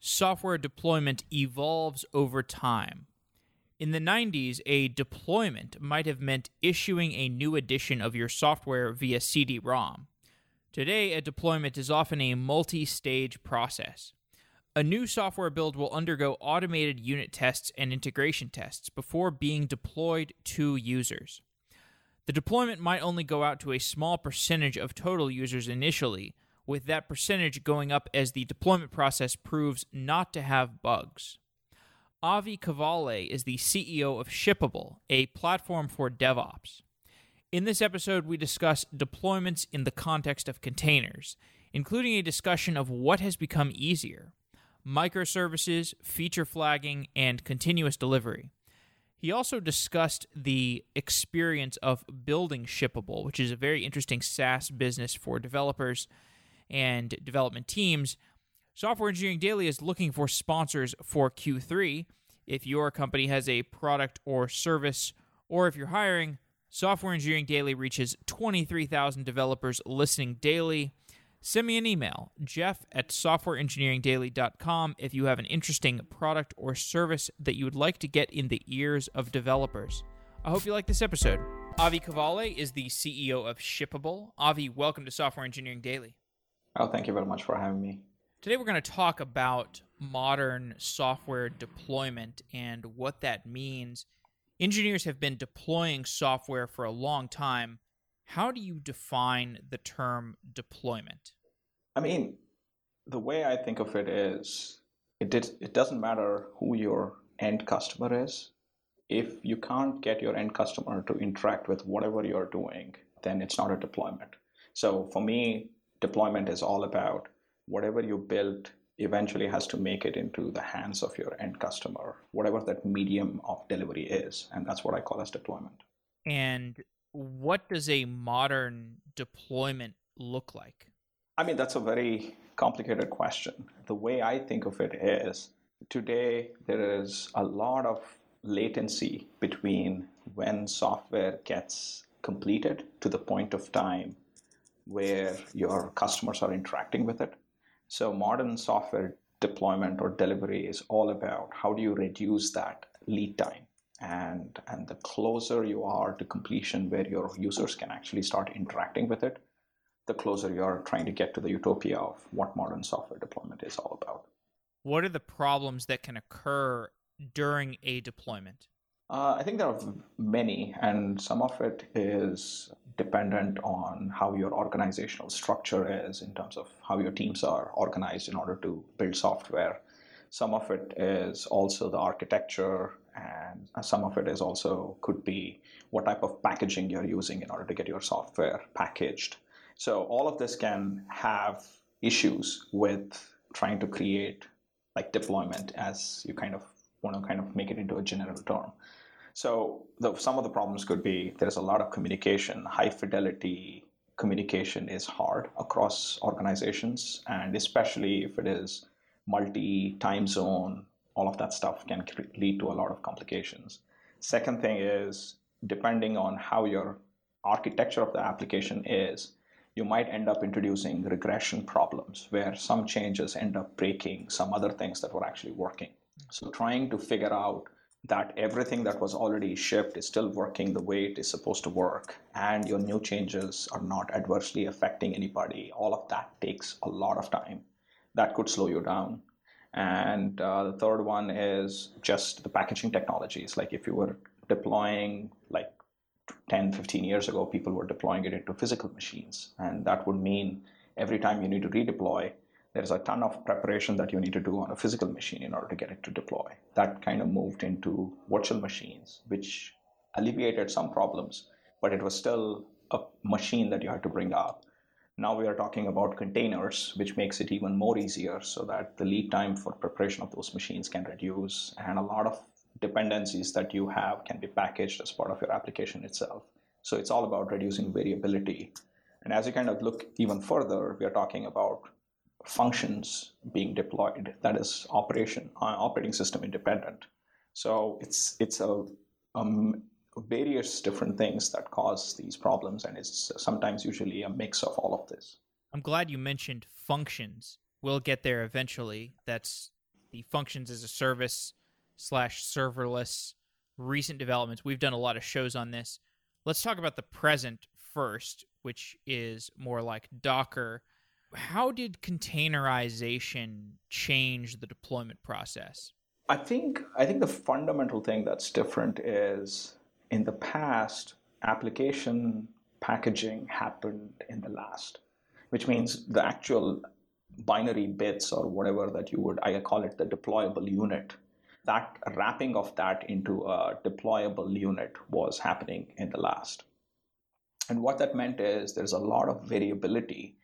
software deployment evolves over time. In the 90s, a deployment might have meant issuing a new edition of your software via CD ROM. Today, a deployment is often a multi stage process. A new software build will undergo automated unit tests and integration tests before being deployed to users. The deployment might only go out to a small percentage of total users initially, with that percentage going up as the deployment process proves not to have bugs. Avi Cavale is the CEO of Shippable, a platform for DevOps. In this episode, we discuss deployments in the context of containers, including a discussion of what has become easier microservices, feature flagging, and continuous delivery. He also discussed the experience of building Shippable, which is a very interesting SaaS business for developers and development teams. Software Engineering Daily is looking for sponsors for Q3. If your company has a product or service, or if you're hiring, Software Engineering Daily reaches 23,000 developers listening daily. Send me an email, jeff at softwareengineeringdaily.com, if you have an interesting product or service that you would like to get in the ears of developers. I hope you like this episode. Avi Cavale is the CEO of Shippable. Avi, welcome to Software Engineering Daily. Oh, thank you very much for having me. Today we're going to talk about modern software deployment and what that means. Engineers have been deploying software for a long time how do you define the term deployment? I mean, the way I think of it is it, did, it doesn't matter who your end customer is. If you can't get your end customer to interact with whatever you're doing, then it's not a deployment. So for me, deployment is all about whatever you built eventually has to make it into the hands of your end customer, whatever that medium of delivery is. And that's what I call as deployment. And what does a modern deployment look like? I mean, that's a very complicated question. The way I think of it is today there is a lot of latency between when software gets completed to the point of time where your customers are interacting with it. So, modern software deployment or delivery is all about how do you reduce that lead time and and the closer you are to completion where your users can actually start interacting with it the closer you are trying to get to the utopia of what modern software deployment is all about what are the problems that can occur during a deployment uh, i think there are many and some of it is dependent on how your organizational structure is in terms of how your teams are organized in order to build software some of it is also the architecture and some of it is also could be what type of packaging you're using in order to get your software packaged. So all of this can have issues with trying to create like deployment as you kind of want to kind of make it into a general term. So the, some of the problems could be there's a lot of communication, high fidelity communication is hard across organizations, and especially if it is multi time zone all of that stuff can lead to a lot of complications. Second thing is, depending on how your architecture of the application is, you might end up introducing regression problems where some changes end up breaking some other things that were actually working. So, trying to figure out that everything that was already shipped is still working the way it is supposed to work, and your new changes are not adversely affecting anybody, all of that takes a lot of time. That could slow you down. And uh, the third one is just the packaging technologies. Like if you were deploying like 10, 15 years ago, people were deploying it into physical machines. And that would mean every time you need to redeploy, there's a ton of preparation that you need to do on a physical machine in order to get it to deploy. That kind of moved into virtual machines, which alleviated some problems, but it was still a machine that you had to bring up. Now we are talking about containers, which makes it even more easier so that the lead time for preparation of those machines can reduce and a lot of dependencies that you have can be packaged as part of your application itself. So it's all about reducing variability. And as you kind of look even further, we are talking about functions being deployed that is operation uh, operating system independent. So it's it's a, a various different things that cause these problems, and it's sometimes usually a mix of all of this. I'm glad you mentioned functions. We'll get there eventually. That's the functions as a service slash serverless recent developments. We've done a lot of shows on this. Let's talk about the present first, which is more like Docker. How did containerization change the deployment process? I think I think the fundamental thing that's different is in the past application packaging happened in the last, which means the actual binary bits or whatever that you would I call it the deployable unit. That wrapping of that into a deployable unit was happening in the last. And what that meant is there's a lot of variability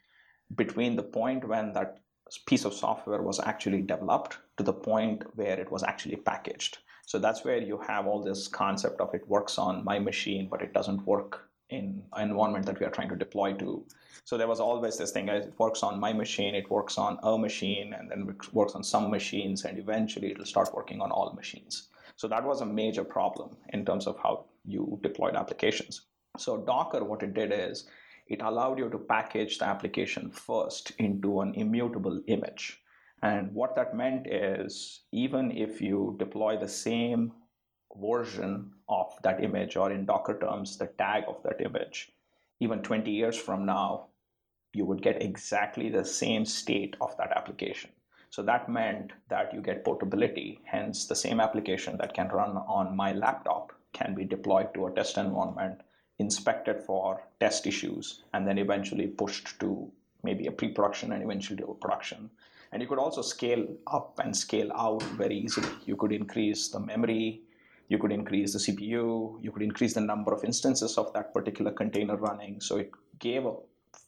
between the point when that piece of software was actually developed to the point where it was actually packaged. So that's where you have all this concept of it works on my machine, but it doesn't work in an environment that we are trying to deploy to. So there was always this thing: it works on my machine, it works on a machine, and then it works on some machines, and eventually it'll start working on all machines. So that was a major problem in terms of how you deployed applications. So Docker, what it did is it allowed you to package the application first into an immutable image. And what that meant is even if you deploy the same version of that image, or in Docker terms, the tag of that image, even 20 years from now, you would get exactly the same state of that application. So that meant that you get portability, hence, the same application that can run on my laptop can be deployed to a test environment inspected for test issues, and then eventually pushed to maybe a pre-production and eventually to production. And you could also scale up and scale out very easily. You could increase the memory, you could increase the CPU, you could increase the number of instances of that particular container running. So it gave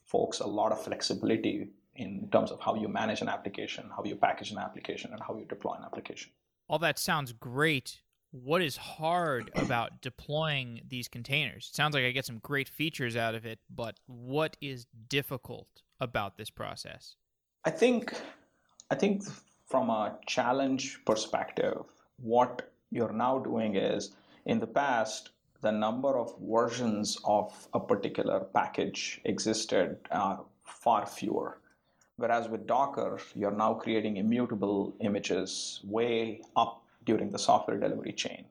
folks a lot of flexibility in terms of how you manage an application, how you package an application, and how you deploy an application. All that sounds great what is hard about deploying these containers? It sounds like I get some great features out of it, but what is difficult about this process? I think I think from a challenge perspective, what you're now doing is in the past the number of versions of a particular package existed are far fewer. Whereas with Docker, you're now creating immutable images way up during the software delivery chain.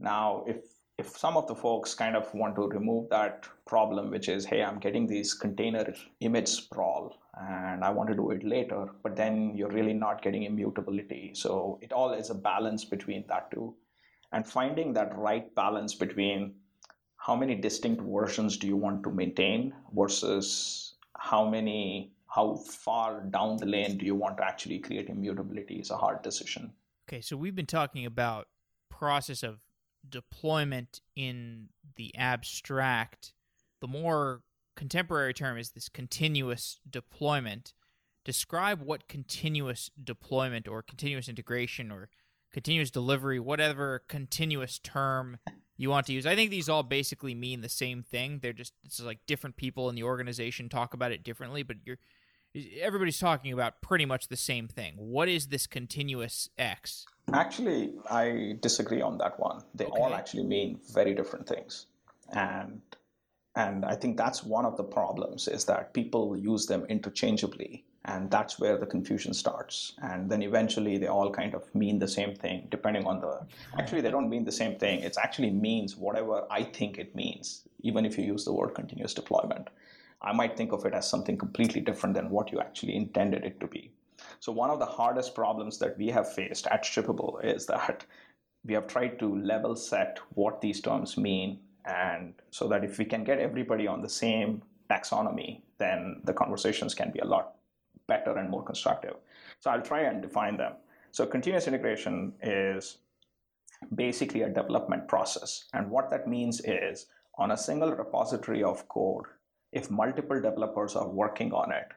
Now, if if some of the folks kind of want to remove that problem, which is, hey, I'm getting these container image sprawl and I want to do it later, but then you're really not getting immutability. So it all is a balance between that two. And finding that right balance between how many distinct versions do you want to maintain versus how many how far down the lane do you want to actually create immutability is a hard decision. Okay, so we've been talking about process of deployment in the abstract. The more contemporary term is this continuous deployment. Describe what continuous deployment or continuous integration or continuous delivery, whatever continuous term you want to use. I think these all basically mean the same thing. They're just it's like different people in the organization talk about it differently, but you're everybody's talking about pretty much the same thing. What is this continuous X? Actually, I disagree on that one. They okay. all actually mean very different things. And and I think that's one of the problems is that people use them interchangeably and that's where the confusion starts and then eventually they all kind of mean the same thing depending on the actually they don't mean the same thing it actually means whatever i think it means even if you use the word continuous deployment I might think of it as something completely different than what you actually intended it to be. So, one of the hardest problems that we have faced at Shippable is that we have tried to level set what these terms mean, and so that if we can get everybody on the same taxonomy, then the conversations can be a lot better and more constructive. So, I'll try and define them. So, continuous integration is basically a development process. And what that means is on a single repository of code, if multiple developers are working on it,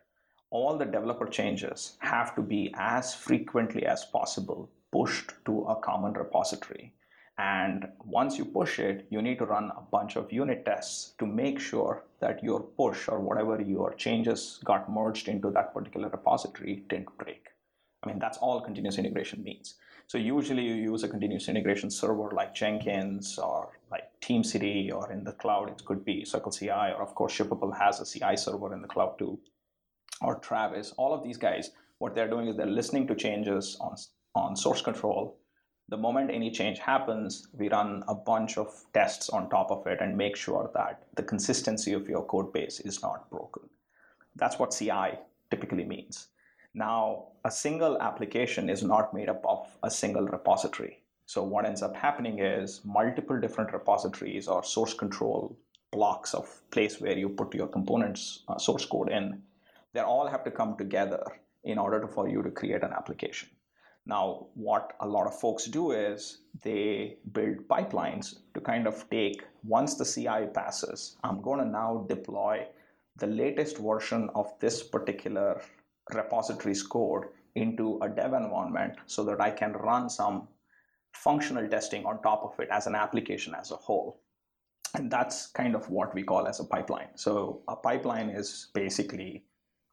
all the developer changes have to be as frequently as possible pushed to a common repository. And once you push it, you need to run a bunch of unit tests to make sure that your push or whatever your changes got merged into that particular repository didn't break. I mean, that's all continuous integration means. So usually you use a continuous integration server like Jenkins or like TeamCity, or in the cloud it could be CircleCI or of course Shippable has a CI server in the cloud too, or Travis. All of these guys, what they're doing is they're listening to changes on on source control, the moment any change happens, we run a bunch of tests on top of it and make sure that the consistency of your code base is not broken. That's what CI typically means. Now, a single application is not made up of a single repository. So, what ends up happening is multiple different repositories or source control blocks of place where you put your components uh, source code in, they all have to come together in order to, for you to create an application. Now, what a lot of folks do is they build pipelines to kind of take, once the CI passes, I'm going to now deploy the latest version of this particular repository's code into a dev environment so that I can run some functional testing on top of it as an application as a whole. And that's kind of what we call as a pipeline. So a pipeline is basically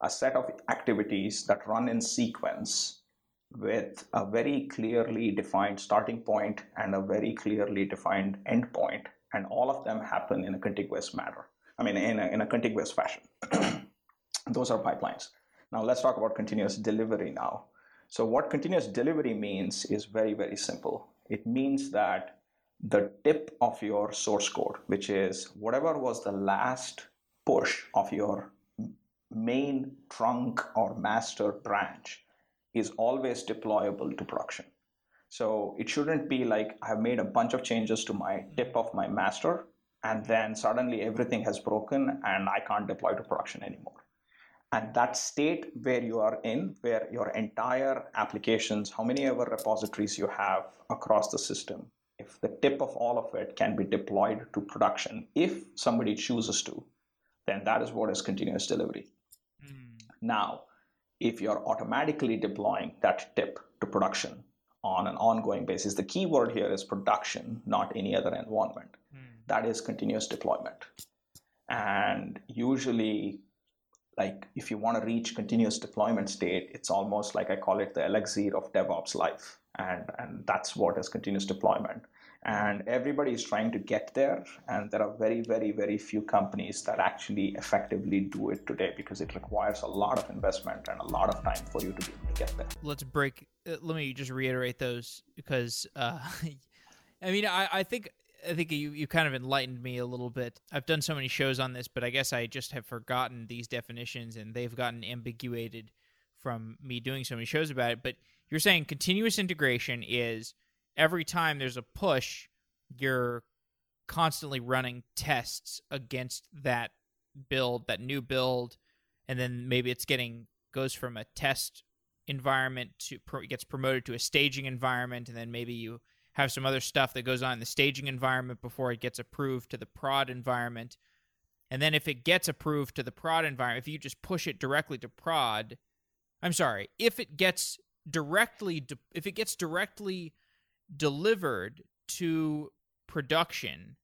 a set of activities that run in sequence with a very clearly defined starting point and a very clearly defined endpoint, and all of them happen in a contiguous manner. I mean, in a, in a contiguous fashion. Those are pipelines. Now let's talk about continuous delivery now. So what continuous delivery means is very, very simple. It means that the tip of your source code, which is whatever was the last push of your main trunk or master branch, is always deployable to production. So it shouldn't be like I've made a bunch of changes to my tip of my master, and then suddenly everything has broken and I can't deploy to production anymore. And that state where you are in, where your entire applications, how many ever repositories you have across the system, if the tip of all of it can be deployed to production, if somebody chooses to, then that is what is continuous delivery. Mm. Now, if you're automatically deploying that tip to production on an ongoing basis. The key word here is production, not any other environment. Mm. That is continuous deployment. And usually, like if you want to reach continuous deployment state, it's almost like I call it the elixir of DevOps life. And, and that's what is continuous deployment and everybody is trying to get there and there are very very very few companies that actually effectively do it today because it requires a lot of investment and a lot of time for you to be able to get there let's break uh, let me just reiterate those because uh, i mean I, I think I think you, you kind of enlightened me a little bit. I've done so many shows on this, but I guess I just have forgotten these definitions and they've gotten ambiguated from me doing so many shows about it. But you're saying continuous integration is every time there's a push, you're constantly running tests against that build, that new build, and then maybe it's getting goes from a test environment to gets promoted to a staging environment, and then maybe you have some other stuff that goes on in the staging environment before it gets approved to the prod environment. And then if it gets approved to the prod environment, if you just push it directly to prod, I'm sorry, if it gets directly if it gets directly delivered to production.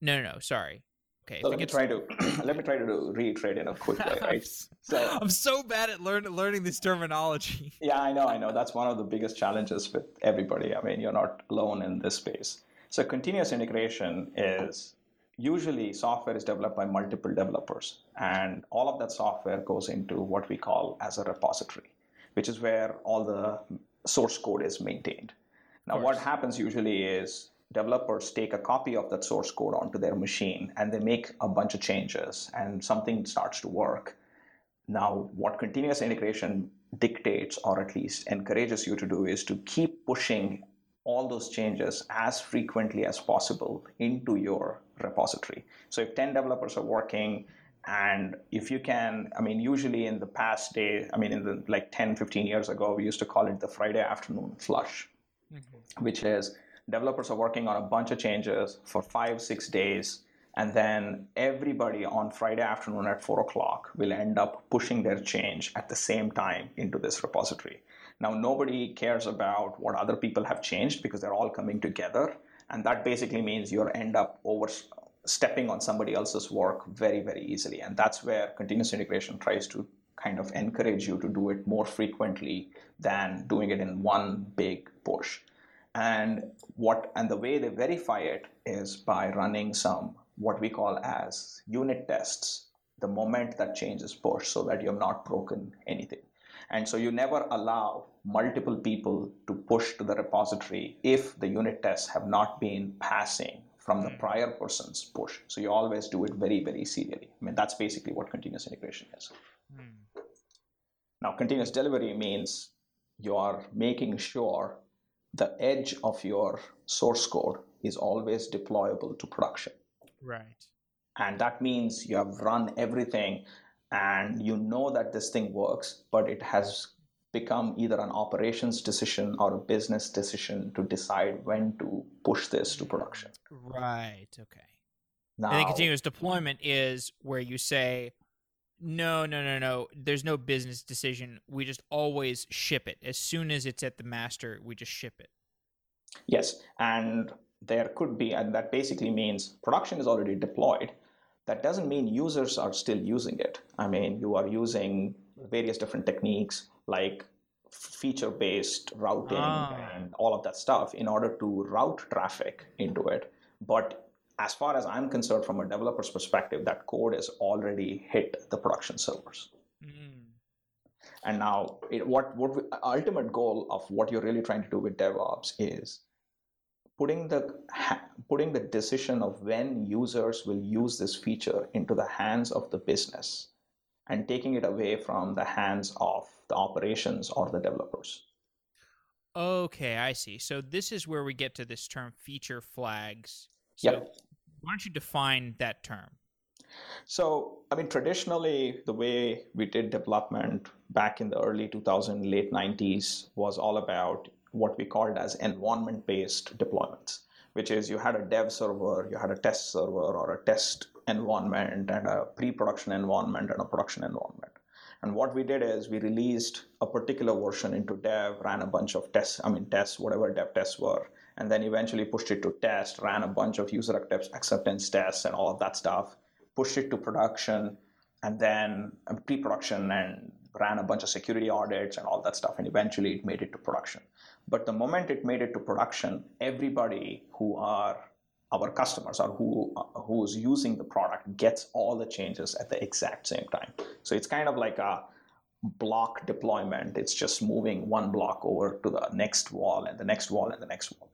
No, no, no. Sorry. Okay. So let me try to let me try to reiterate in a quick way, right? So I'm so bad at learn, learning this terminology. Yeah, I know, I know. That's one of the biggest challenges with everybody. I mean, you're not alone in this space. So continuous integration is usually software is developed by multiple developers, and all of that software goes into what we call as a repository, which is where all the source code is maintained. Now, what happens usually is developers take a copy of that source code onto their machine and they make a bunch of changes and something starts to work. Now, what continuous integration dictates or at least encourages you to do is to keep pushing all those changes as frequently as possible into your repository. So if 10 developers are working and if you can, I mean, usually in the past day, I mean, in the like 10, 15 years ago, we used to call it the Friday afternoon flush mm-hmm. which is developers are working on a bunch of changes for five, six days. And then everybody on Friday afternoon at four o'clock will end up pushing their change at the same time into this repository. Now, nobody cares about what other people have changed because they're all coming together. And that basically means you'll end up overstepping on somebody else's work very, very easily. And that's where continuous integration tries to kind of encourage you to do it more frequently than doing it in one big push. And what and the way they verify it is by running some what we call as unit tests the moment that change is pushed so that you have not broken anything. And so you never allow multiple people to push to the repository if the unit tests have not been passing from the prior person's push. So you always do it very, very serially. I mean, that's basically what continuous integration is. Mm. Now, continuous delivery means you are making sure the edge of your source code is always deployable to production. Right. And that means you have run everything and you know that this thing works, but it has become either an operations decision or a business decision to decide when to push this to production. Right. Okay. Now, and then continuous deployment is where you say, no, no, no, no. There's no business decision. We just always ship it. As soon as it's at the master, we just ship it. Yes. And there could be, and that basically means production is already deployed. That doesn't mean users are still using it. I mean, you are using various different techniques like feature based routing ah. and all of that stuff in order to route traffic into it. But as far as I'm concerned, from a developer's perspective, that code has already hit the production servers. Mm. And now, it, what what we, ultimate goal of what you're really trying to do with DevOps is putting the putting the decision of when users will use this feature into the hands of the business and taking it away from the hands of the operations or the developers. Okay, I see. So this is where we get to this term feature flags. So yep. Why don't you define that term? So, I mean, traditionally, the way we did development back in the early 2000s, late 90s was all about what we called as environment based deployments, which is you had a dev server, you had a test server or a test environment, and a pre production environment and a production environment. And what we did is we released a particular version into dev, ran a bunch of tests, I mean, tests, whatever dev tests were, and then eventually pushed it to test, ran a bunch of user acceptance tests and all of that stuff, pushed it to production, and then uh, pre-production and ran a bunch of security audits and all that stuff, and eventually it made it to production. But the moment it made it to production, everybody who are our customers or who uh, who's using the product gets all the changes at the exact same time. So it's kind of like a block deployment. It's just moving one block over to the next wall and the next wall and the next wall.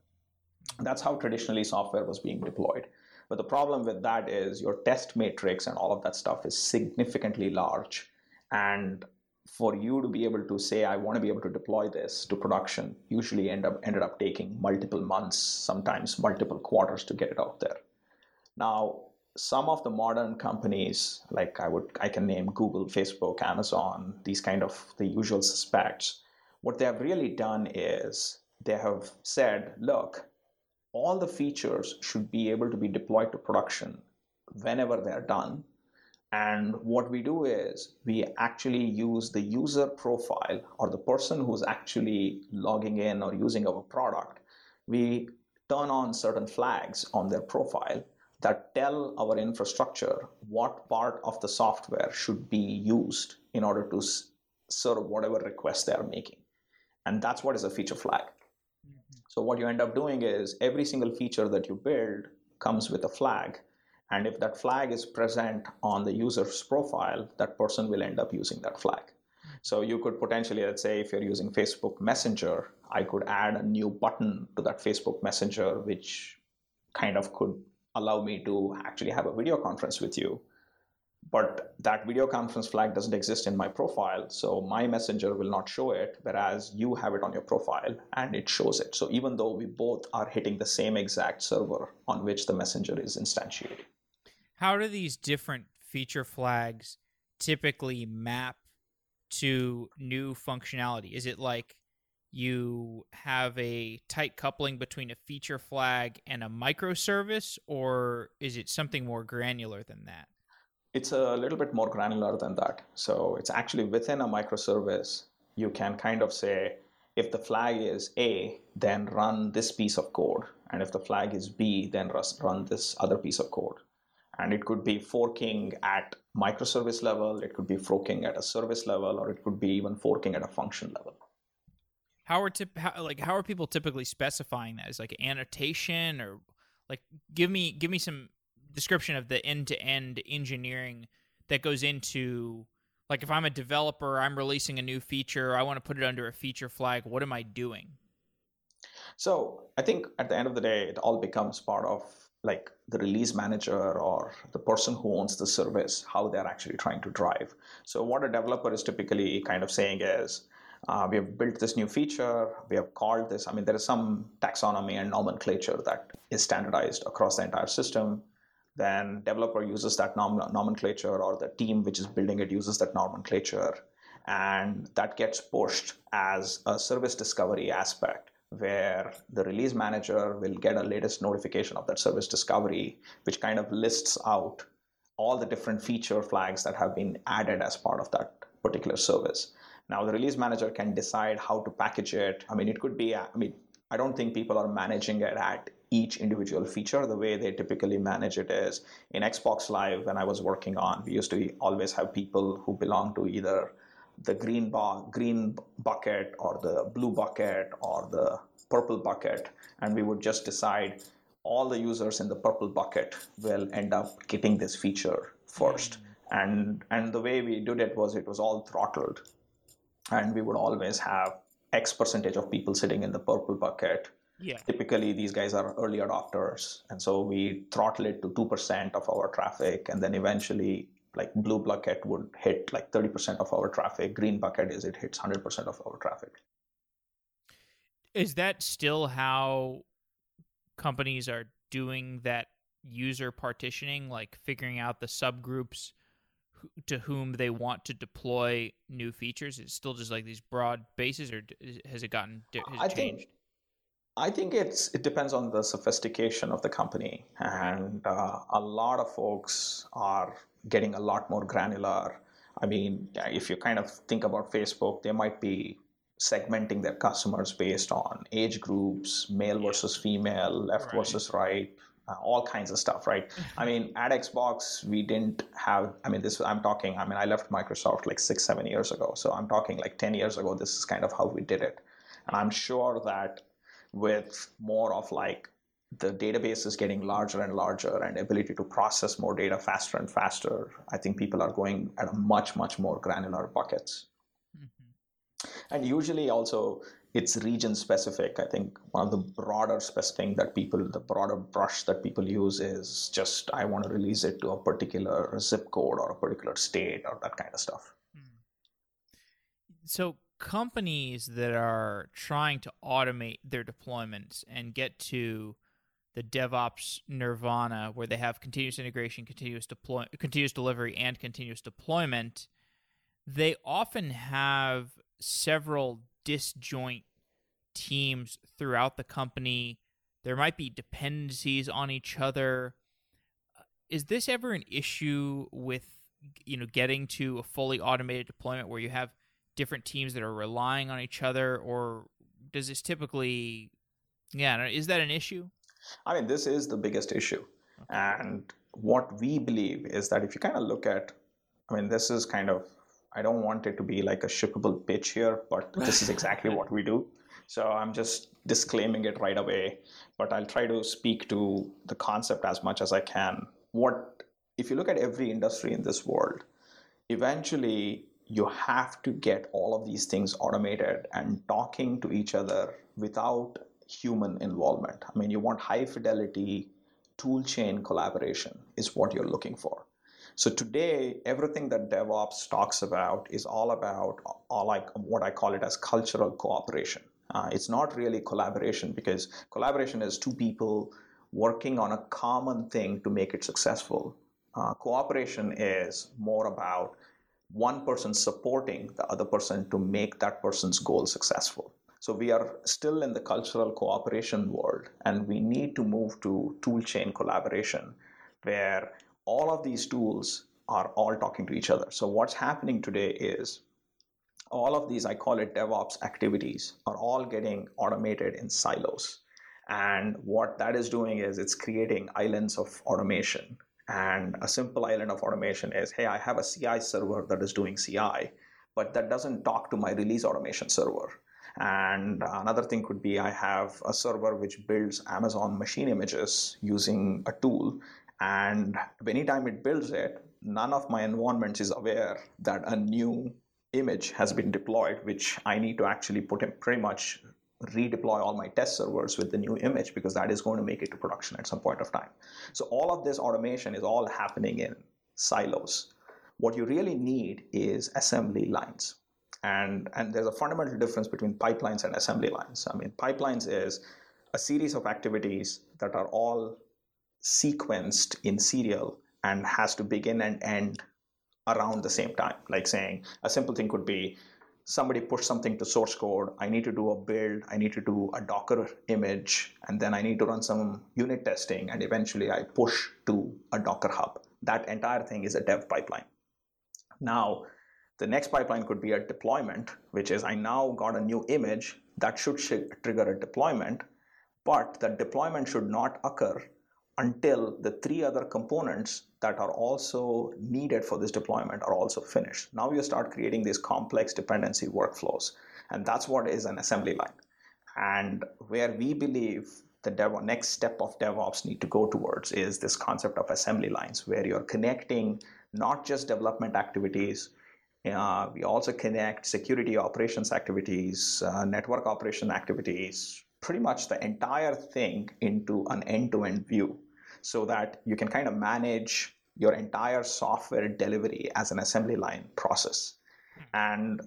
That's how traditionally software was being deployed. But the problem with that is your test matrix and all of that stuff is significantly large. And for you to be able to say, I want to be able to deploy this to production, usually end up ended up taking multiple months, sometimes multiple quarters to get it out there. Now, some of the modern companies, like I would I can name Google, Facebook, Amazon, these kind of the usual suspects, what they have really done is they have said, look, all the features should be able to be deployed to production whenever they're done. And what we do is we actually use the user profile or the person who's actually logging in or using our product. We turn on certain flags on their profile that tell our infrastructure what part of the software should be used in order to serve whatever request they are making. And that's what is a feature flag. So what you end up doing is every single feature that you build comes with a flag. And if that flag is present on the user's profile, that person will end up using that flag. So you could potentially, let's say, if you're using Facebook Messenger, I could add a new button to that Facebook Messenger, which kind of could allow me to actually have a video conference with you but that video conference flag doesn't exist in my profile so my messenger will not show it whereas you have it on your profile and it shows it. So even though we both are hitting the same exact server on which the messenger is instantiated. How do these different feature flags typically map to new functionality? Is it like you have a tight coupling between a feature flag and a microservice or is it something more granular than that it's a little bit more granular than that. So it's actually within a microservice, you can kind of say, if the flag is A, then run this piece of code. And if the flag is B, then run this other piece of code. And it could be forking at microservice level, it could be forking at a service level, or it could be even forking at a function level. How are tip, how, like how are people typically specifying that? Is like annotation or like give me give me some description of the end-to-end engineering that goes into like if I'm a developer, I'm releasing a new feature, I want to put it under a feature flag, what am I doing? So I think at the end of the day, it all becomes part of like the release manager or the person who owns the service, how they're actually trying to drive. So what a developer is typically kind of saying is, uh, we have built this new feature, we have called this. I mean, there is some taxonomy and nomenclature that is standardized across the entire system. Then developer uses that nom- nomenclature, or the team which is building it uses that nomenclature, and that gets pushed as a service discovery aspect where the release manager will get a latest notification of that service discovery, which kind of lists out all the different feature flags that have been added as part of that particular service. Now, the release manager can decide how to package it. I mean, it could be, I mean, I don't think people are managing it at each individual feature. The way they typically manage it is in Xbox Live, when I was working on, we used to always have people who belong to either the green, bu- green bucket or the blue bucket or the purple bucket. And we would just decide all the users in the purple bucket will end up getting this feature first. Mm-hmm. And, and the way we did it was it was all throttled and we would always have X percentage of people sitting in the purple bucket. Yeah. Typically, these guys are early adopters, and so we throttle it to two percent of our traffic, and then eventually, like blue bucket would hit like thirty percent of our traffic. Green bucket is it hits hundred percent of our traffic. Is that still how companies are doing that user partitioning, like figuring out the subgroups to whom they want to deploy new features? It's still just like these broad bases, or has it gotten has it I changed? Think, I think it's it depends on the sophistication of the company, and uh, a lot of folks are getting a lot more granular. I mean, if you kind of think about Facebook, they might be segmenting their customers based on age groups, male versus female, left right. versus right, uh, all kinds of stuff, right? I mean, at Xbox, we didn't have. I mean, this. I'm talking. I mean, I left Microsoft like six, seven years ago, so I'm talking like ten years ago. This is kind of how we did it, and I'm sure that with more of like the database is getting larger and larger and ability to process more data faster and faster i think people are going at a much much more granular buckets mm-hmm. and usually also it's region specific. I think one of the broader specific that people, the broader brush that people use is just I want to release it to a particular zip code or a particular state or that kind of stuff. Hmm. So companies that are trying to automate their deployments and get to the DevOps nirvana where they have continuous integration, continuous deploy, continuous delivery, and continuous deployment, they often have several disjoint teams throughout the company. There might be dependencies on each other. Is this ever an issue with you know getting to a fully automated deployment where you have different teams that are relying on each other, or does this typically? Yeah, is that an issue? I mean, this is the biggest issue, okay. and what we believe is that if you kind of look at, I mean, this is kind of I don't want it to be like a shippable pitch here, but this is exactly what we do. So I'm just disclaiming it right away, but I'll try to speak to the concept as much as I can. What if you look at every industry in this world, eventually you have to get all of these things automated and talking to each other without human involvement. I mean, you want high fidelity tool chain collaboration is what you're looking for. So today, everything that DevOps talks about is all about all like what I call it as cultural cooperation. Uh, it's not really collaboration because collaboration is two people working on a common thing to make it successful. Uh, cooperation is more about one person supporting the other person to make that person's goal successful. So we are still in the cultural cooperation world, and we need to move to toolchain collaboration where all of these tools are all talking to each other. So what's happening today is all of these, I call it DevOps activities, are all getting automated in silos. And what that is doing is it's creating islands of automation. And a simple island of automation is hey, I have a CI server that is doing CI, but that doesn't talk to my release automation server. And another thing could be I have a server which builds Amazon machine images using a tool, and anytime it builds it, none of my environments is aware that a new image has been deployed, which I need to actually put in pretty much redeploy all my test servers with the new image because that is going to make it to production at some point of time. So all of this automation is all happening in silos. What you really need is assembly lines. And, and there's a fundamental difference between pipelines and assembly lines. I mean, pipelines is a series of activities that are all sequenced in serial and has to begin and end around the same time. Like saying a simple thing could be somebody push something to source code. I need to do a build. I need to do a Docker image, and then I need to run some unit testing, and eventually I push to a Docker hub. That entire thing is a dev pipeline. Now, the next pipeline could be a deployment, which is I now got a new image that should trigger a deployment, but the deployment should not occur until the three other components that are also needed for this deployment are also finished. Now you start creating these complex dependency workflows, and that's what is an assembly line. And where we believe the next step of DevOps need to go towards is this concept of assembly lines, where you're connecting not just development activities. Uh, we also connect security operations activities, uh, network operation activities, pretty much the entire thing into an end-to-end view so that you can kind of manage your entire software delivery as an assembly line process. Hmm. And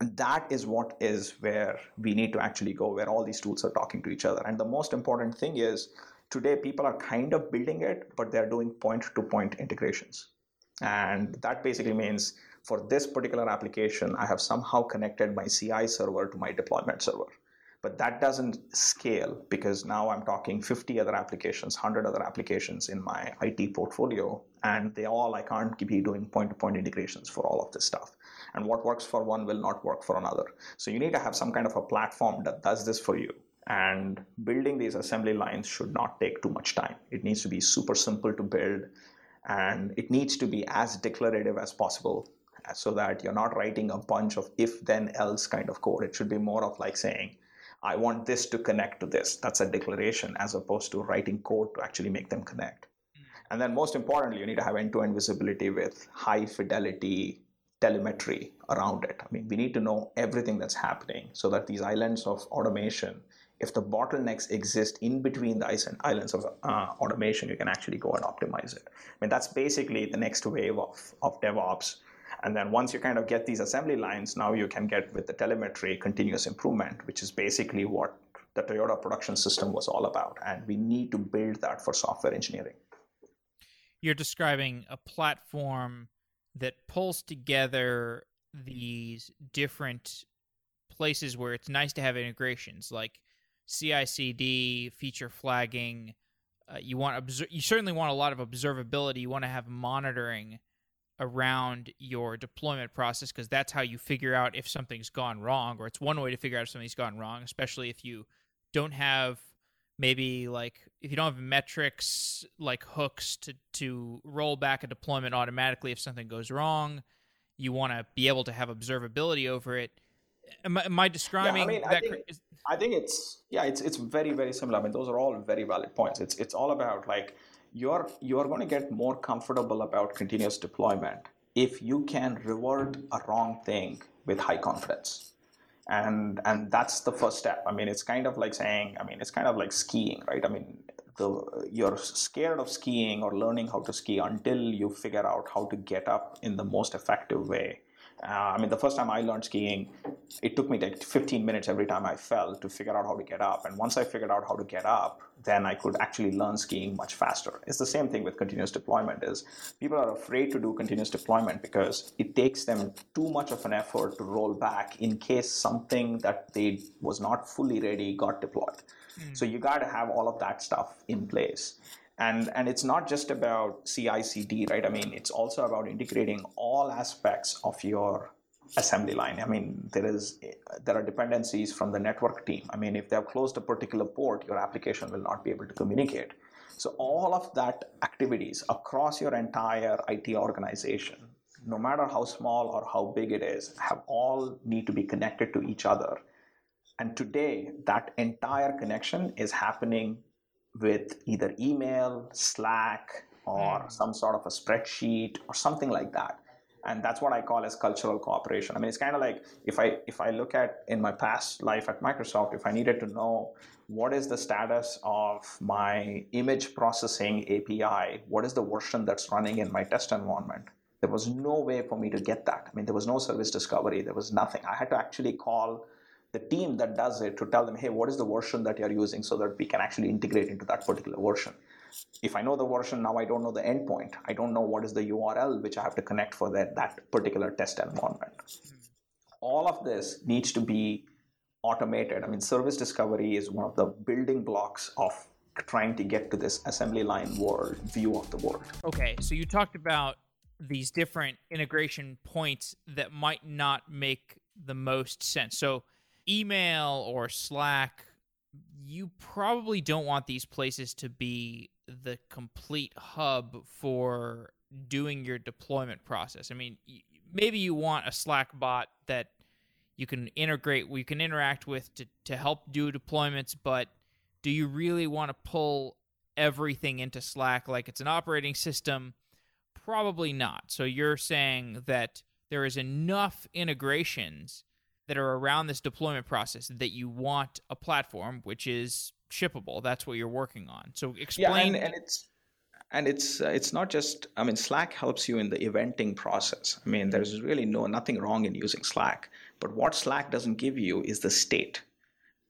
that is what is where we need to actually go, where all these tools are talking to each other. And the most important thing is today people are kind of building it, but they're doing point to point integrations. And that basically means for this particular application, I have somehow connected my CI server to my deployment server. But that doesn't scale because now I'm talking 50 other applications, 100 other applications in my IT portfolio, and they all, I can't keep be doing point to point integrations for all of this stuff. And what works for one will not work for another. So you need to have some kind of a platform that does this for you. And building these assembly lines should not take too much time. It needs to be super simple to build and it needs to be as declarative as possible so that you're not writing a bunch of if then else kind of code. It should be more of like saying, I want this to connect to this. That's a declaration as opposed to writing code to actually make them connect. Hmm. And then most importantly, you need to have end-to-end visibility with high fidelity telemetry around it. I mean, we need to know everything that's happening so that these islands of automation if the bottlenecks exist in between the islands of uh, automation, you can actually go and optimize it. I mean, that's basically the next wave of, of DevOps. And then once you kind of get these assembly lines, now you can get with the telemetry continuous improvement, which is basically what the Toyota production system was all about. And we need to build that for software engineering. You're describing a platform that pulls together these different places where it's nice to have integrations like CI/CD, feature flagging. Uh, you want obser- you certainly want a lot of observability. You want to have monitoring around your deployment process because that's how you figure out if something's gone wrong, or it's one way to figure out if something's gone wrong, especially if you don't have maybe like if you don't have metrics like hooks to to roll back a deployment automatically if something goes wrong. You want to be able to have observability over it am I, am I describing yeah, I mean, that? I think, I think it's yeah, it's it's very very similar. I mean, those are all very valid points. It's it's all about like you're you're going to get more comfortable about continuous deployment if you can reward a wrong thing with high confidence. And and that's the first step. I mean it's kind of like saying i mean it's kind of like skiing right? I mean the, you're scared of skiing or learning how to ski until you figure out how to get up in the most effective way uh, I mean, the first time I learned skiing, it took me like 15 minutes every time I fell to figure out how to get up. And once I figured out how to get up, then I could actually learn skiing much faster. It's the same thing with continuous deployment is people are afraid to do continuous deployment because it takes them too much of an effort to roll back in case something that they was not fully ready got deployed. Mm. So you got to have all of that stuff in place and and it's not just about CI/CD, right? I mean, it's also about integrating all aspects of your assembly line. I mean, there is there are dependencies from the network team. I mean, if they have closed a particular port, your application will not be able to communicate. So all of that activities across your entire IT organization, no matter how small or how big it is, have all need to be connected to each other. And today, that entire connection is happening with either email, Slack, or mm. some sort of a spreadsheet or something like that. and that's what I call as cultural cooperation. I mean, it's kind of like if I if I look at in my past life at Microsoft, if I needed to know what is the status of my image processing API, what is the version that's running in my test environment, there was no way for me to get that. I mean, there was no service discovery, there was nothing. I had to actually call the team that does it to tell them, hey, what is the version that you're using so that we can actually integrate into that particular version. If I know the version, now I don't know the endpoint. I don't know what is the URL which I have to connect for that, that particular test environment. All of this needs to be automated. I mean, service discovery is one of the building blocks of trying to get to this assembly line world view of the world. Okay, so you talked about these different integration points that might not make the most sense. So, email or Slack, you probably don't want these places to be the complete hub for doing your deployment process. I mean, maybe you want a Slack bot that you can integrate, we can interact with to, to help do deployments, but do you really want to pull everything into Slack like it's an operating system? Probably not. So you're saying that there is enough integrations that are around this deployment process that you want a platform which is shippable. That's what you're working on. So explain. Yeah, and, and it's and it's uh, it's not just. I mean, Slack helps you in the eventing process. I mean, there's really no nothing wrong in using Slack, but what Slack doesn't give you is the state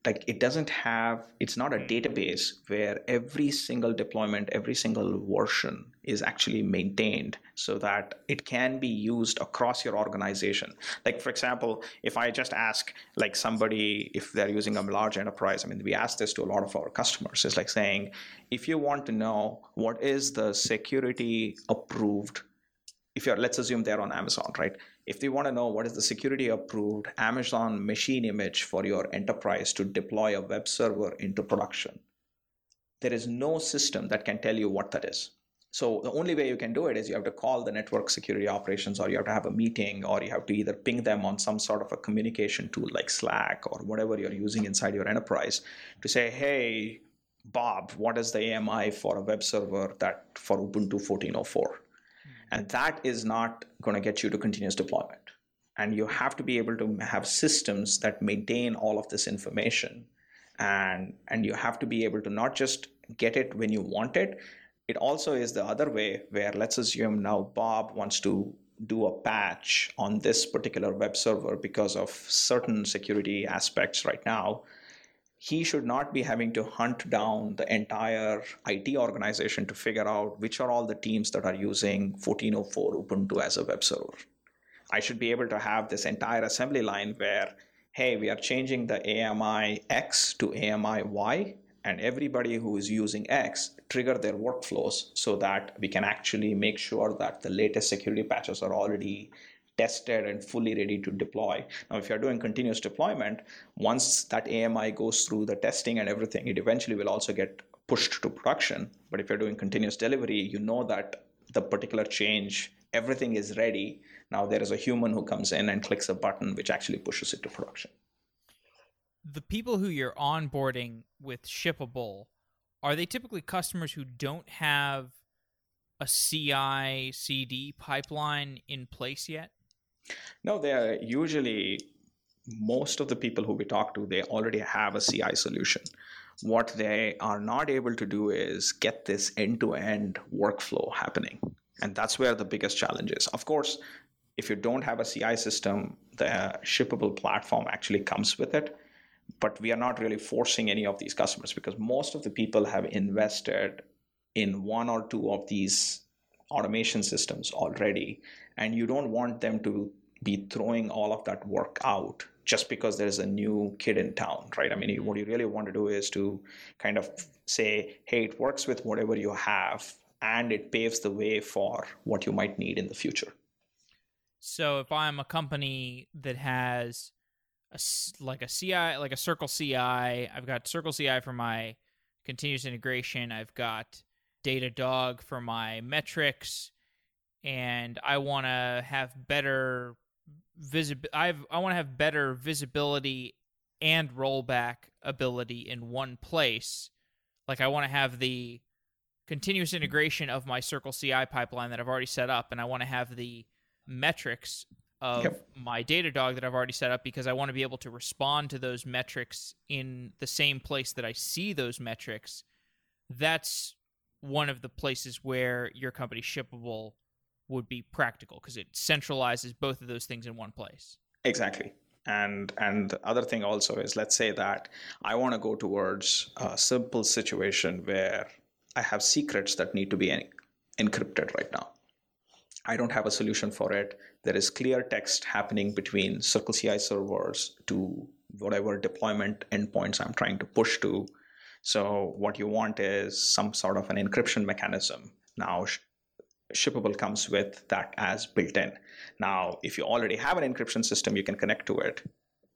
like it doesn't have it's not a database where every single deployment every single version is actually maintained so that it can be used across your organization. Like for example if i just ask like somebody if they're using a large enterprise i mean we ask this to a lot of our customers. It's like saying if you want to know what is the security approved if you're let's assume they're on amazon right if they want to know what is the security approved Amazon machine image for your enterprise to deploy a web server into production, there is no system that can tell you what that is. So the only way you can do it is you have to call the network security operations or you have to have a meeting or you have to either ping them on some sort of a communication tool like Slack or whatever you're using inside your enterprise to say, hey, Bob, what is the AMI for a web server that for Ubuntu 1404? And that is not going to get you to continuous deployment. And you have to be able to have systems that maintain all of this information. And, and you have to be able to not just get it when you want it, it also is the other way where let's assume now Bob wants to do a patch on this particular web server because of certain security aspects right now he should not be having to hunt down the entire IT organization to figure out which are all the teams that are using 1404 Ubuntu as a web server. I should be able to have this entire assembly line where, hey, we are changing the AMI X to AMI Y, and everybody who is using X trigger their workflows so that we can actually make sure that the latest security patches are already tested and fully ready to deploy. Now, if you're doing continuous deployment, once that AMI goes through the testing and everything, it eventually will also get pushed to production. But if you're doing continuous delivery, you know that the particular change, everything is ready. Now there is a human who comes in and clicks a button which actually pushes it to production. The people who you're onboarding with Shippable, are they typically customers who don't have a CI CD pipeline in place yet? No, they are usually most of the people who we talk to, they already have a CI solution. What they are not able to do is get this end to end workflow happening. And that's where the biggest challenge is. Of course, if you don't have a CI system, the shippable platform actually comes with it. But we are not really forcing any of these customers because most of the people have invested in one or two of these automation systems already and you don't want them to be throwing all of that work out just because there's a new kid in town right? I mean what you really want to do is to kind of say hey it works with whatever you have and it paves the way for what you might need in the future. So if i'm a company that has a, like a ci like a circle ci i've got circle ci for my continuous integration. I've got datadog for my metrics and I want to have better visibility. I want to have better visibility and rollback ability in one place. Like I want to have the continuous integration of my Circle CI pipeline that I've already set up, and I want to have the metrics of Yep. my Datadog that I've already set up because I want to be able to respond to those metrics in the same place that I see those metrics. That's one of the places where your company shippable would be practical because it centralizes both of those things in one place. Exactly. And and the other thing also is let's say that I want to go towards a simple situation where I have secrets that need to be en- encrypted right now. I don't have a solution for it. There is clear text happening between Circle CI servers to whatever deployment endpoints I'm trying to push to. So what you want is some sort of an encryption mechanism. Now shippable comes with that as built in. Now, if you already have an encryption system, you can connect to it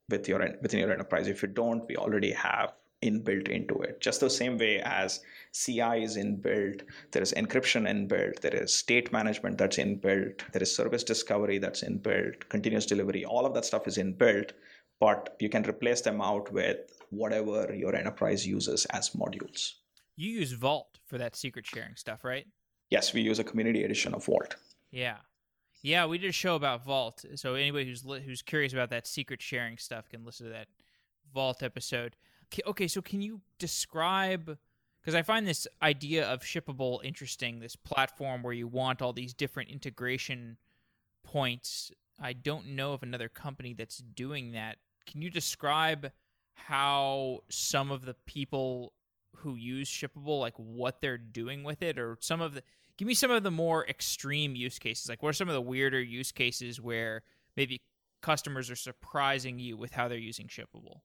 with your within your enterprise. If you don't, we already have inbuilt into it. Just the same way as CI is inbuilt, there is encryption inbuilt, there is state management that's inbuilt, there is service discovery that's inbuilt, continuous delivery, all of that stuff is inbuilt, but you can replace them out with whatever your enterprise uses as modules. You use Vault for that secret sharing stuff, right? Yes, we use a community edition of Vault. Yeah. Yeah, we did a show about Vault. So anybody who's li- who's curious about that secret sharing stuff can listen to that Vault episode. Okay, so can you describe because I find this idea of shippable interesting, this platform where you want all these different integration points. I don't know of another company that's doing that. Can you describe how some of the people who use shippable like what they're doing with it or some of the give me some of the more extreme use cases like what are some of the weirder use cases where maybe customers are surprising you with how they're using shippable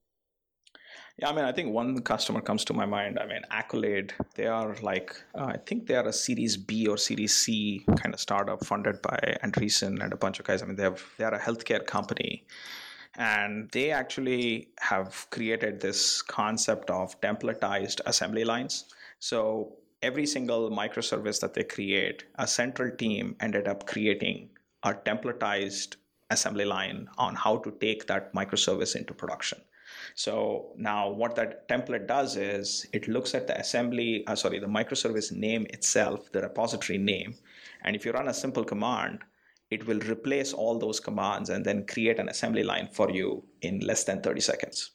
Yeah, I mean, I think one customer comes to my mind. I mean, Accolade, they are like, uh, I think they are a Series B or Series C kind of startup funded by Andreessen and a bunch of guys. I mean, they have they are a healthcare company, and they actually have created this concept of templatized assembly lines. So every single microservice that they create, a central team ended up creating a templatized assembly line on how to take that microservice into production. So now what that template does is it looks at the assembly, uh, sorry, the microservice name itself, the repository name. And if you run a simple command, it will replace all those commands and then create an assembly line for you in less than 30 seconds.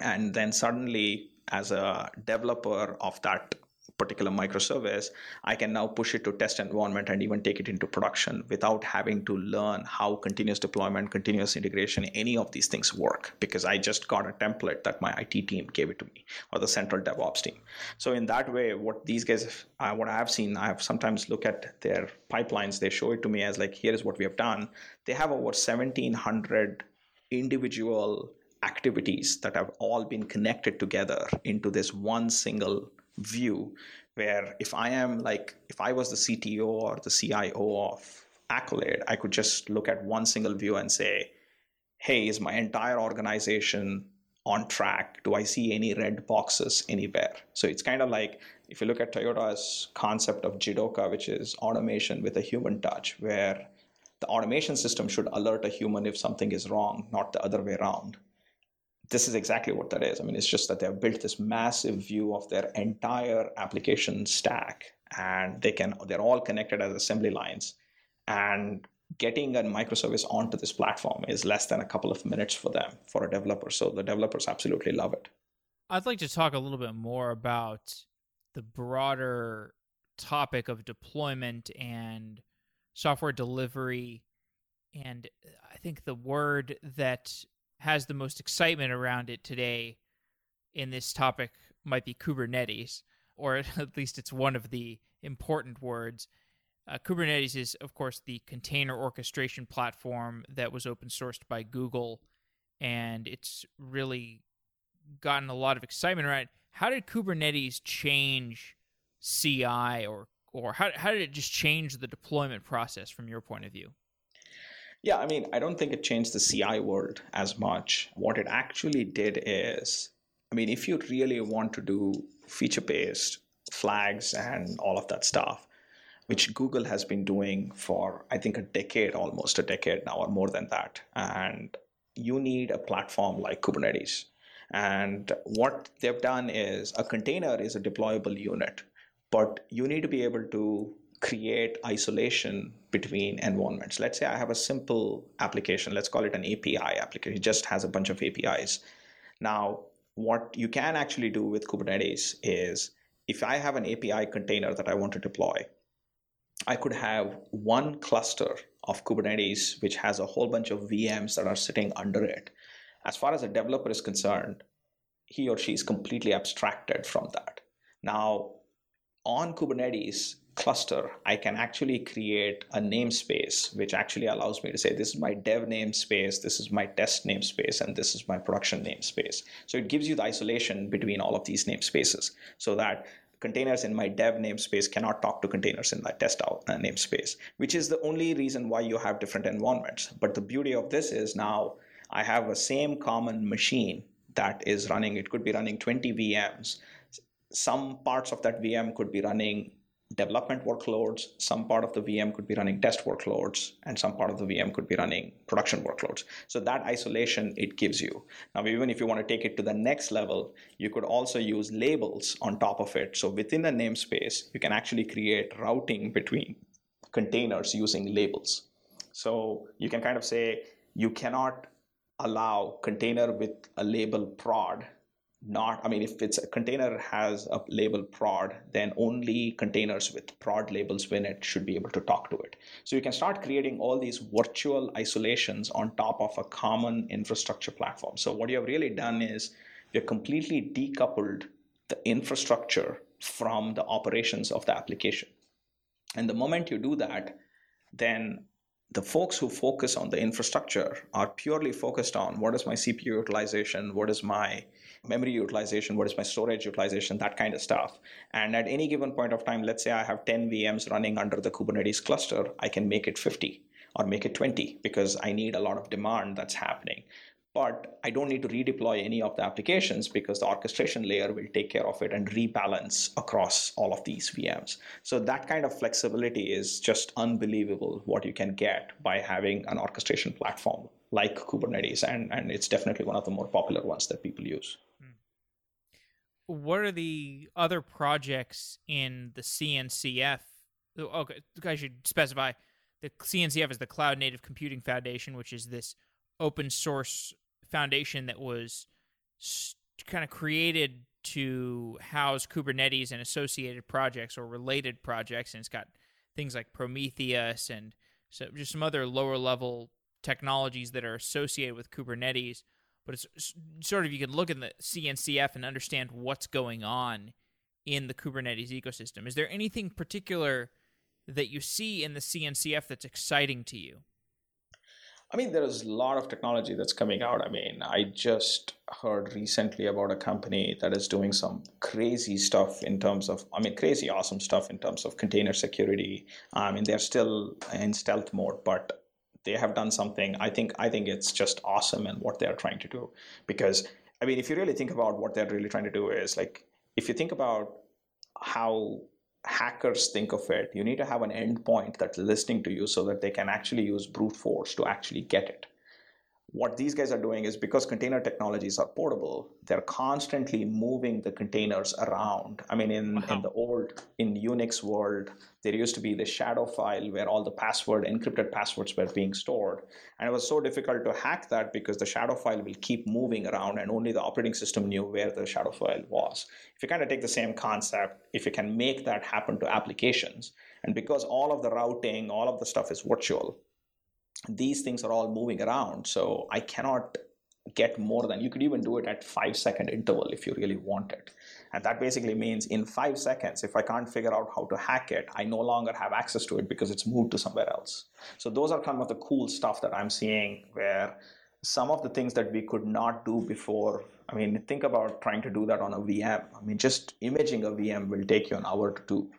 And then suddenly, as a developer of that particular microservice, I can now push it to test environment and even take it into production without having to learn how continuous deployment, continuous integration, any of these things work because I just got a template that my IT team gave it to me or the central DevOps team. So in that way, what these guys, uh, what I've seen, I've sometimes look at their pipelines. They show it to me as like, here is what we have done. They have over 1,700 individual activities that have all been connected together into this one single view where if i am like if i was the cto or the cio of accolade i could just look at one single view and say hey is my entire organization on track? Do i see any red boxes anywhere? So it's kind of like if you look at toyota's concept of jidoka which is automation with a human touch where the automation system should alert a human if something is wrong not the other way around this is exactly what that is. I mean, it's just that they've built this massive view of their entire application stack, and they can they're all connected as assembly lines. And getting a microservice onto this platform is less than a couple of minutes for them for a developer. So the developers absolutely love it. I'd like to talk a little bit more about the broader topic of deployment and software delivery. And I think the word that has the most excitement around it today in this topic might be Kubernetes, or at least it's one of the important words. Uh, Kubernetes is, of course, the container orchestration platform that was open sourced by Google, and it's really gotten a lot of excitement around it. How did Kubernetes change CI, or or how how did it just change the deployment process from your point of view? Yeah, I mean, I don't think it changed the CI world as much. What it actually did is, I mean, if you really want to do feature based flags and all of that stuff, which Google has been doing for, I think, a decade, almost a decade now, or more than that. And you need a platform like Kubernetes. And what they've done is a container is a deployable unit, but you need to be able to create isolation between environments. Let's say I have a simple application, let's call it an API application, it just has a bunch of APIs. Now, what you can actually do with Kubernetes is if I have an API container that I want to deploy, I could have one cluster of Kubernetes which has a whole bunch of VMs that are sitting under it. As far as a developer is concerned, he or she is completely abstracted from that. Now, on Kubernetes, cluster, I can actually create a namespace, which actually allows me to say, this is my dev namespace, this is my test namespace, and this is my production namespace. So it gives you the isolation between all of these namespaces so that containers in my dev namespace cannot talk to containers in my test out uh, namespace, which is the only reason why you have different environments. But the beauty of this is now I have a same common machine that is running. It could be running 20 VMs. Some parts of that VM could be running development workloads, some part of the VM could be running test workloads, and some part of the VM could be running production workloads. So that isolation it gives you. Now, even if you want to take it to the next level, you could also use labels on top of it. So within a namespace, you can actually create routing between containers using labels. So you can kind of say you cannot allow container with a label prod not i mean if it's a container has a label prod then only containers with prod labels in it should be able to talk to it. So you can start creating all these virtual isolations on top of a common infrastructure platform. So what you have really done is you've completely decoupled the infrastructure from the operations of the application. And the moment you do that then the folks who focus on the infrastructure are purely focused on what is my cpu utilization what is my memory utilization, what is my storage utilization, that kind of stuff. And at any given point of time, let's say I have 10 VMs running under the Kubernetes cluster, I can make it 50 or make it 20 because I need a lot of demand that's happening. But I don't need to redeploy any of the applications because the orchestration layer will take care of it and rebalance across all of these VMs. So that kind of flexibility is just unbelievable what you can get by having an orchestration platform like Kubernetes. And, and it's definitely one of the more popular ones that people use what are the other projects in the CNCF? Okay, I should specify the CNCF is the Cloud Native Computing Foundation, which is this open source foundation that was kind of created to house Kubernetes and associated projects or related projects, and it's got things like Prometheus and so just some other lower level technologies that are associated with Kubernetes but it's sort of you can look in the CNCF and understand what's going on in the Kubernetes ecosystem. Is there anything particular that you see in the CNCF that's exciting to you? I mean, there's a lot of technology that's coming out. I mean, I just heard recently about a company that is doing some crazy stuff in terms of, I mean, crazy awesome stuff in terms of container security. I mean, they're still in stealth mode, but they have done something i think i think it's just awesome and what they're trying to do. Because i mean if you really think about what they're really trying to do is like if you think about how hackers think of it you need to have an endpoint that's listening to you so that they can actually use brute force to actually get it what these guys are doing is because container technologies are portable, they're constantly moving the containers around. I mean, in, wow. in the old, in Unix world, there used to be the shadow file where all the password, encrypted passwords were being stored. And it was so difficult to hack that because the shadow file will keep moving around and only the operating system knew where the shadow file was. If you kind of take the same concept, if you can make that happen to applications, and because all of the routing, all of the stuff is virtual, these things are all moving around. So I cannot get more than you could even do it at five second interval if you really want it. And that basically means in five seconds, if I can't figure out how to hack it, I no longer have access to it because it's moved to somewhere else. So those are kind of the cool stuff that I'm seeing where some of the things that we could not do before. I mean, think about trying to do that on a VM. I mean, just imaging a VM will take you an hour to do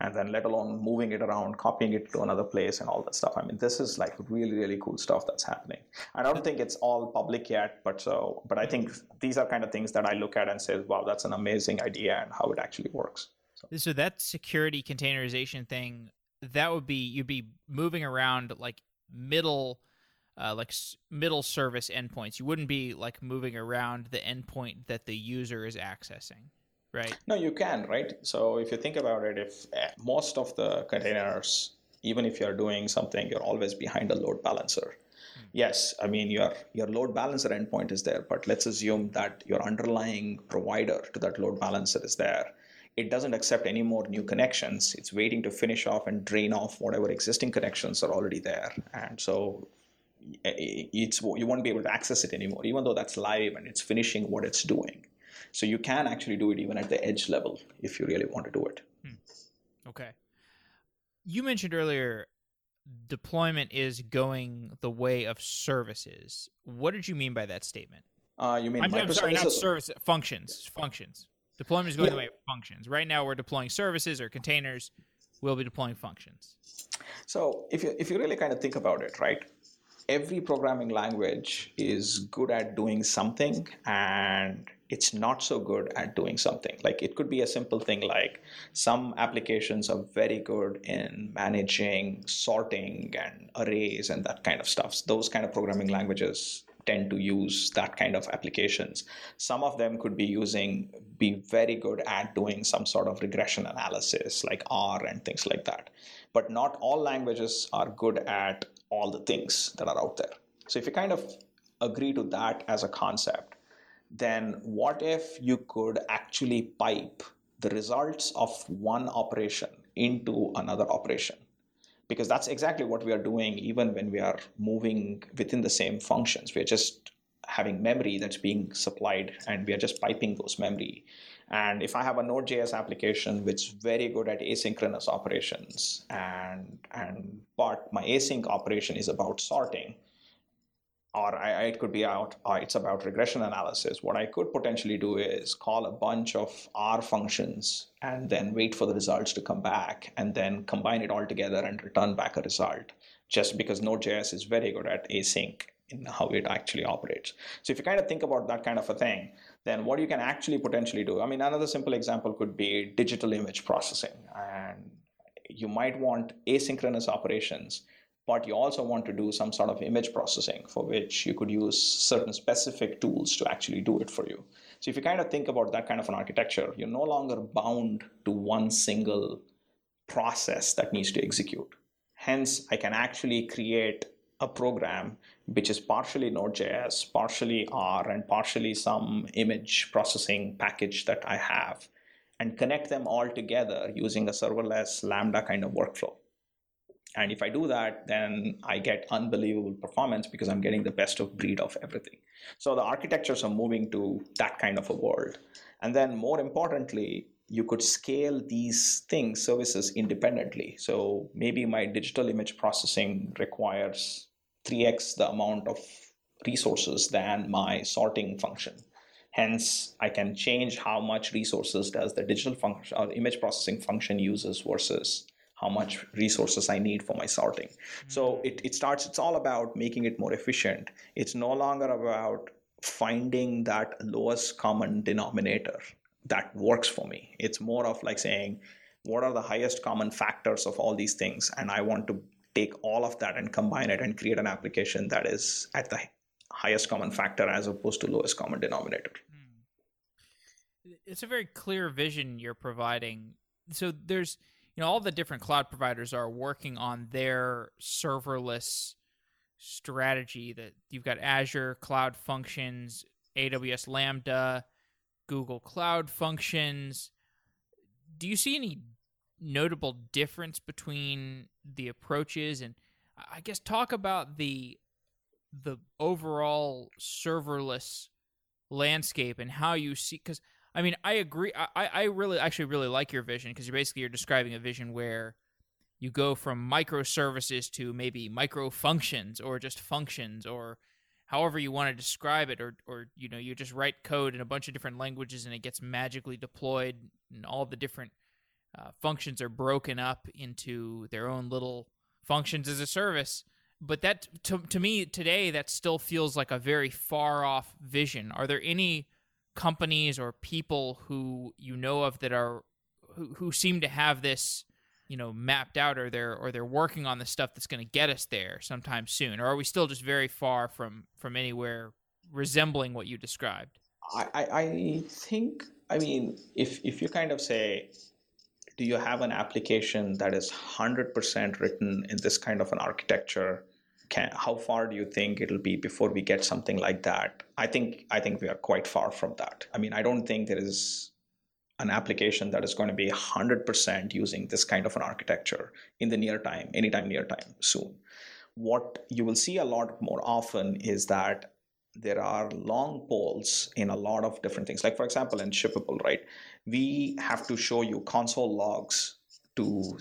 and then let alone moving it around, copying it to another place and all that stuff. I mean, this is like really, really cool stuff that's happening. I don't think it's all public yet, but so, but I think these are kind of things that I look at and say, wow, that's an amazing idea and how it actually works. So, so that security containerization thing, that would be, you'd be moving around like middle, uh, like middle service endpoints. You wouldn't be like moving around the endpoint that the user is accessing. Right? No, you can, right? So if you think about it, if uh, most of the containers, even if you're doing something, you're always behind a load balancer. Mm. Yes, I mean your your load balancer endpoint is there, but let's assume that your underlying provider to that load balancer is there. It doesn't accept any more new connections. It's waiting to finish off and drain off whatever existing connections are already there. And so it's you won't be able to access it anymore, even though that's live and it's finishing what it's doing. So you can actually do it even at the edge level if you really want to do it. Hmm. Okay. You mentioned earlier deployment is going the way of services. What did you mean by that statement? Uh, you mean I'm, I'm sorry, not service functions. Functions. Deployment is going yeah. the way of functions. Right now, we're deploying services or containers. We'll be deploying functions. So if you if you really kind of think about it, right? Every programming language is good at doing something, and it's not so good at doing something. Like it could be a simple thing like some applications are very good in managing sorting and arrays and that kind of stuff. Those kind of programming languages tend to use that kind of applications. Some of them could be using, be very good at doing some sort of regression analysis like R and things like that. But not all languages are good at all the things that are out there. So if you kind of agree to that as a concept, then what if you could actually pipe the results of one operation into another operation? Because that's exactly what we are doing even when we are moving within the same functions. We are just having memory that's being supplied and we are just piping those memory. And if I have a Node.js application which is very good at asynchronous operations and and but my async operation is about sorting, or I, it could be out, uh, it's about regression analysis. What I could potentially do is call a bunch of R functions and then wait for the results to come back and then combine it all together and return back a result just because Node.js is very good at async in how it actually operates. So if you kind of think about that kind of a thing, then what you can actually potentially do, I mean, another simple example could be digital image processing. And you might want asynchronous operations but you also want to do some sort of image processing for which you could use certain specific tools to actually do it for you. So if you kind of think about that kind of an architecture, you're no longer bound to one single process that needs to execute. Hence, I can actually create a program which is partially Node.js, partially R, and partially some image processing package that I have, and connect them all together using a serverless Lambda kind of workflow. And if I do that, then I get unbelievable performance because I'm getting the best of breed of everything. So the architectures are moving to that kind of a world. And then more importantly, you could scale these things, services independently. So maybe my digital image processing requires 3x the amount of resources than my sorting function. Hence, I can change how much resources does the digital function or uh, image processing function uses versus how much resources I need for my sorting. Mm-hmm. So it, it starts, it's all about making it more efficient. It's no longer about finding that lowest common denominator that works for me. It's more of like saying, what are the highest common factors of all these things? And I want to take all of that and combine it and create an application that is at the highest common factor as opposed to lowest common denominator. Hmm. It's a very clear vision you're providing. So there's you know all the different cloud providers are working on their serverless strategy that you've got Azure Cloud Functions, AWS Lambda, Google Cloud Functions. Do you see any notable difference between the approaches and I guess talk about the the overall serverless landscape and how you see cuz I mean, I agree. I, I really actually really like your vision because you're basically you're describing a vision where you go from microservices to maybe micro functions or just functions or however you want to describe it or or you know you just write code in a bunch of different languages and it gets magically deployed and all the different uh, functions are broken up into their own little functions as a service but that to, to me today that still feels like a very far off vision are there any companies or people who you know of that are who, who seem to have this you know mapped out or they're or they're working on the stuff that's going to get us there sometime soon or are we still just very far from from anywhere resembling what you described I, I think, I mean, if, if you kind of say, do you have an application that is 100% written in this kind of an architecture? Can, how far do you think it'll be before we get something like that? I think I think we are quite far from that. I mean, I don't think there is an application that is going to be 100% using this kind of an architecture in the near time, anytime near time soon. What you will see a lot more often is that there are long poles in a lot of different things. Like, for example, in Shippable, right? We have to show you console logs to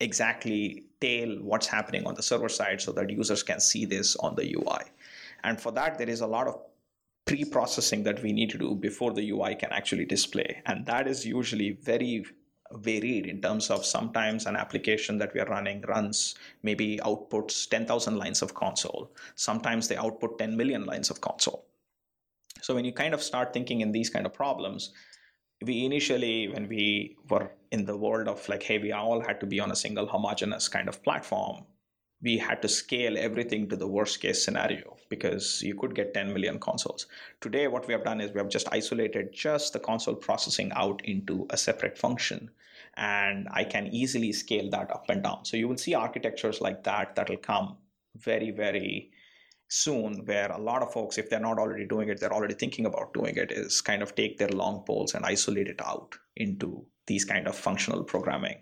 exactly tail what's happening on the server side so that users can see this on the UI. And for that, there is a lot of pre-processing that we need to do before the UI can actually display. And that is usually very varied in terms of sometimes an application that we are running runs maybe outputs 10,000 lines of console. Sometimes they output 10 million lines of console. So when you kind of start thinking in these kind of problems, we initially, when we were in the world of like, hey, we all had to be on a single homogeneous kind of platform, we had to scale everything to the worst case scenario because you could get 10 million consoles. Today, what we have done is we have just isolated just the console processing out into a separate function. And I can easily scale that up and down. So you will see architectures like that that will come very, very soon where a lot of folks if they're not already doing it they're already thinking about doing it is kind of take their long poles and isolate it out into these kind of functional programming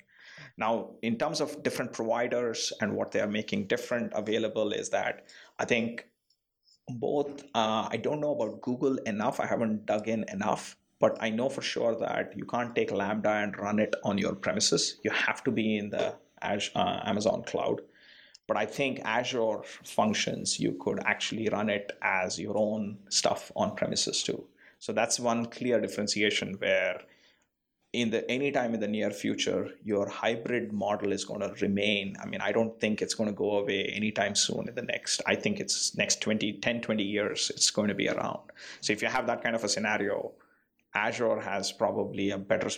now, in terms of different providers and what they are making different available, is that I think both, uh, I don't know about Google enough, I haven't dug in enough, but I know for sure that you can't take Lambda and run it on your premises. You have to be in the Azure, uh, Amazon cloud. But I think Azure functions, you could actually run it as your own stuff on premises too. So that's one clear differentiation where in the anytime in the near future your hybrid model is going to remain i mean i don't think it's going to go away anytime soon in the next i think it's next 20 10 20 years it's going to be around so if you have that kind of a scenario azure has probably a better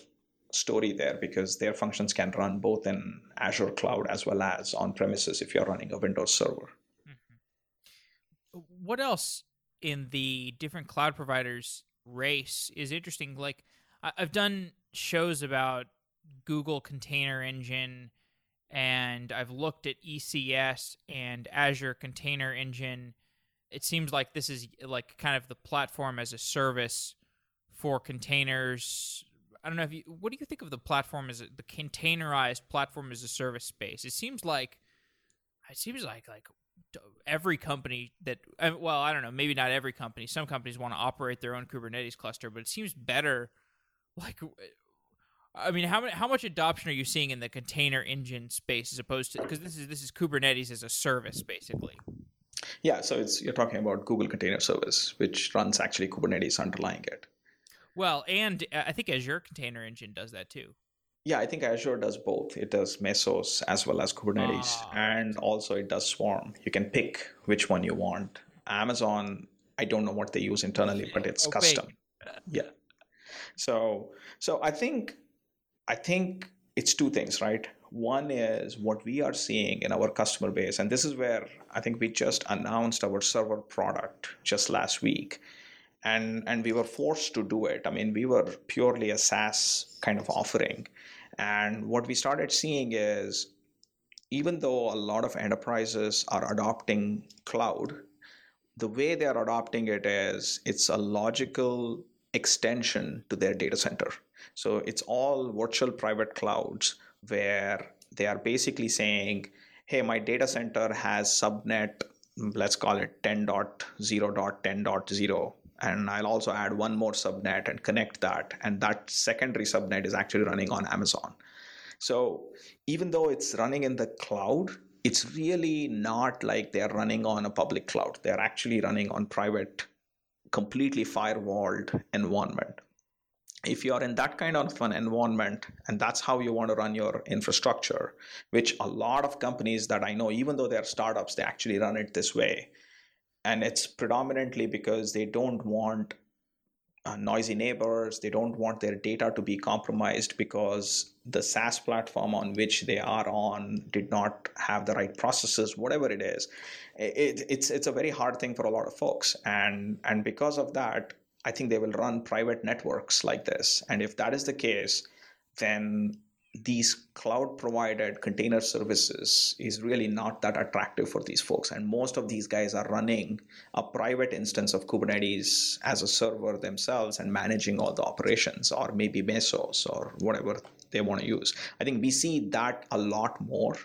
story there because their functions can run both in azure cloud as well as on premises if you're running a windows server mm-hmm. what else in the different cloud providers race is interesting like i've done shows about Google Container Engine and I've looked at ECS and Azure Container Engine. It seems like this is like kind of the platform as a service for containers. I don't know if you what do you think of the platform as a, the containerized platform as a service space? It seems like it seems like like every company that well, I don't know, maybe not every company. Some companies want to operate their own Kubernetes cluster, but it seems better like I mean, how how much adoption are you seeing in the container engine space as opposed to because this is this is Kubernetes as a service basically? Yeah, so it's you're talking about Google Container Service, which runs actually Kubernetes underlying it. Well, and uh, I think Azure Container Engine does that too. Yeah, I think Azure does both. It does Mesos as well as Kubernetes, oh. and also it does Swarm. You can pick which one you want. Amazon, I don't know what they use internally, but it's oh, custom. Yeah. So, so I think I think it's two things, right? One is what we are seeing in our customer base, and this is where I think we just announced our server product just last week. And, and we were forced to do it. I mean, we were purely a SaaS kind of offering. And what we started seeing is even though a lot of enterprises are adopting cloud, the way they are adopting it is it's a logical extension to their data center. So it's all virtual private clouds where they are basically saying, hey, my data center has subnet, let's call it 10.0.10.0. And I'll also add one more subnet and connect that. And that secondary subnet is actually running on Amazon. So even though it's running in the cloud, it's really not like they're running on a public cloud. They're actually running on private, completely firewalled environment if you are in that kind of an environment and that's how you want to run your infrastructure which a lot of companies that i know even though they're startups they actually run it this way and it's predominantly because they don't want uh, noisy neighbors. They don't want their data to be compromised because the saas platform on which they are on did not have the right processes whatever it is. It, it's it's a very hard thing for a lot of folks. And and because of that I think they will run private networks like this. And if that is the case, then these cloud provided container services is really not that attractive for these folks. And most of these guys are running a private instance of Kubernetes as a server themselves and managing all the operations, or maybe Mesos or whatever they want to use. I think we see that a lot more,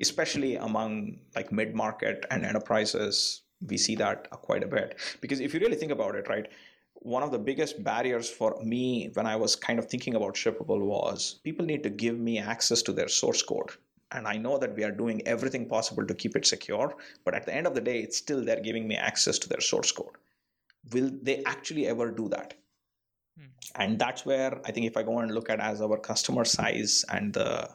especially among like mid market and enterprises. We see that quite a bit. Because if you really think about it, right? One of the biggest barriers for me when I was kind of thinking about Shippable was people need to give me access to their source code. And I know that we are doing everything possible to keep it secure, but at the end of the day, it's still they're giving me access to their source code. Will they actually ever do that? Hmm. And that's where I think if I go and look at as our customer size and the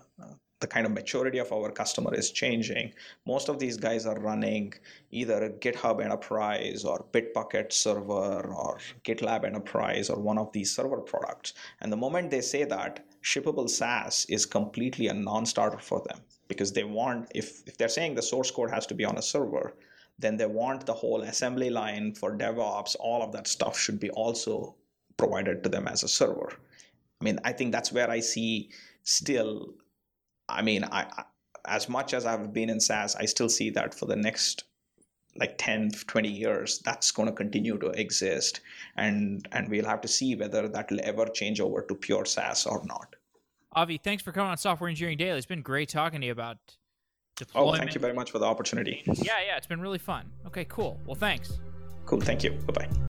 the kind of maturity of our customer is changing. Most of these guys are running either a GitHub Enterprise or Bitbucket Server or GitLab Enterprise or one of these server products. And the moment they say that, shippable SaaS is completely a non-starter for them because they want, if, if they're saying the source code has to be on a server, then they want the whole assembly line for DevOps, all of that stuff should be also provided to them as a server. I mean, I think that's where I see still I mean, I, I, as much as I've been in SaaS, I still see that for the next like 10 20 years that's going to continue to exist and and we'll have to see whether that will ever change over to pure SaaS or not. Avi, thanks for coming on Software Engineering Daily. It's been great talking to you about deployment. Oh, thank you very much for the opportunity. Yeah, yeah, it's been really fun. Okay, cool. Well, thanks. Cool. Thank you. Bye bye.